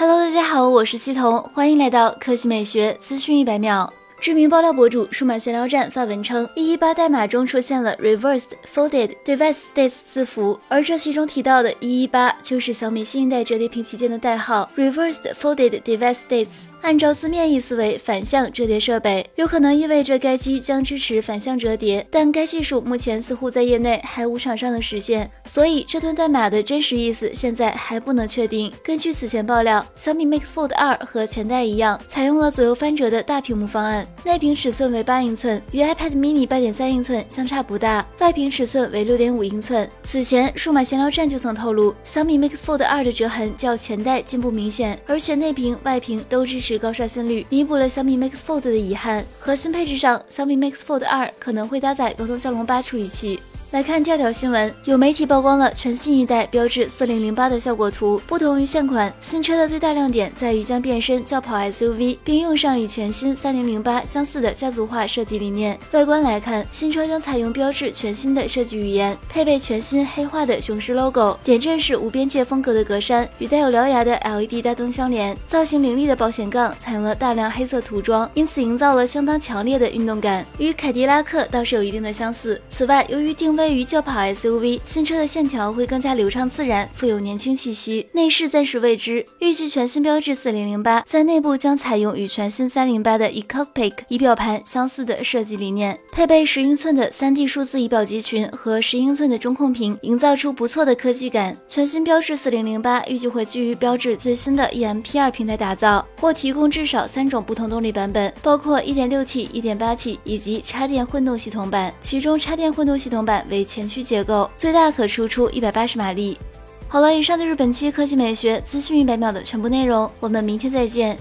Hello，大家好，我是西彤，欢迎来到科技美学资讯一百秒。知名爆料博主数码闲聊站发文称，一一八代码中出现了 reversed folded device dates 字符，而这其中提到的一一八就是小米新一代折叠屏旗舰的代号 reversed folded device dates。按照字面意思为反向折叠设备，有可能意味着该机将支持反向折叠，但该技术目前似乎在业内还无厂商能实现，所以这段代码的真实意思现在还不能确定。根据此前爆料，小米 Mix Fold 2和前代一样，采用了左右翻折的大屏幕方案，内屏尺寸为八英寸，与 iPad mini 八点三英寸相差不大，外屏尺寸为六点五英寸。此前数码闲聊站就曾透露，小米 Mix Fold 2的折痕较前代进步明显，而且内屏、外屏都支持。高刷新率弥补了小米 Mix Fold 的遗憾。核心配置上，小米 Mix Fold 2可能会搭载高通骁龙八处理器。来看跳条新闻，有媒体曝光了全新一代标致四零零八的效果图。不同于现款新车的最大亮点在于将变身轿跑 SUV，并用上与全新三零零八相似的家族化设计理念。外观来看，新车将采用标致全新的设计语言，配备全新黑化的雄狮 logo，点阵式无边界风格的格栅与带有獠牙的 LED 大灯相连。造型凌厉的保险杠采用了大量黑色涂装，因此营造了相当强烈的运动感，与凯迪拉克倒是有一定的相似。此外，由于定位于轿跑 SUV 新车的线条会更加流畅自然，富有年轻气息。内饰暂时未知，预计全新标致四零零八在内部将采用与全新三零八的 eCockpit 仪表盘相似的设计理念，配备十英寸的三 D 数字仪表集群和十英寸的中控屏，营造出不错的科技感。全新标致四零零八预计会基于标致最新的 EMP2 平台打造，或提供至少三种不同动力版本，包括一点六 T、一点八 T 以及插电混动系统版，其中插电混动系统版为前。驱结构最大可输出一百八十马力。好了，以上就是本期科技美学资讯一百秒的全部内容，我们明天再见。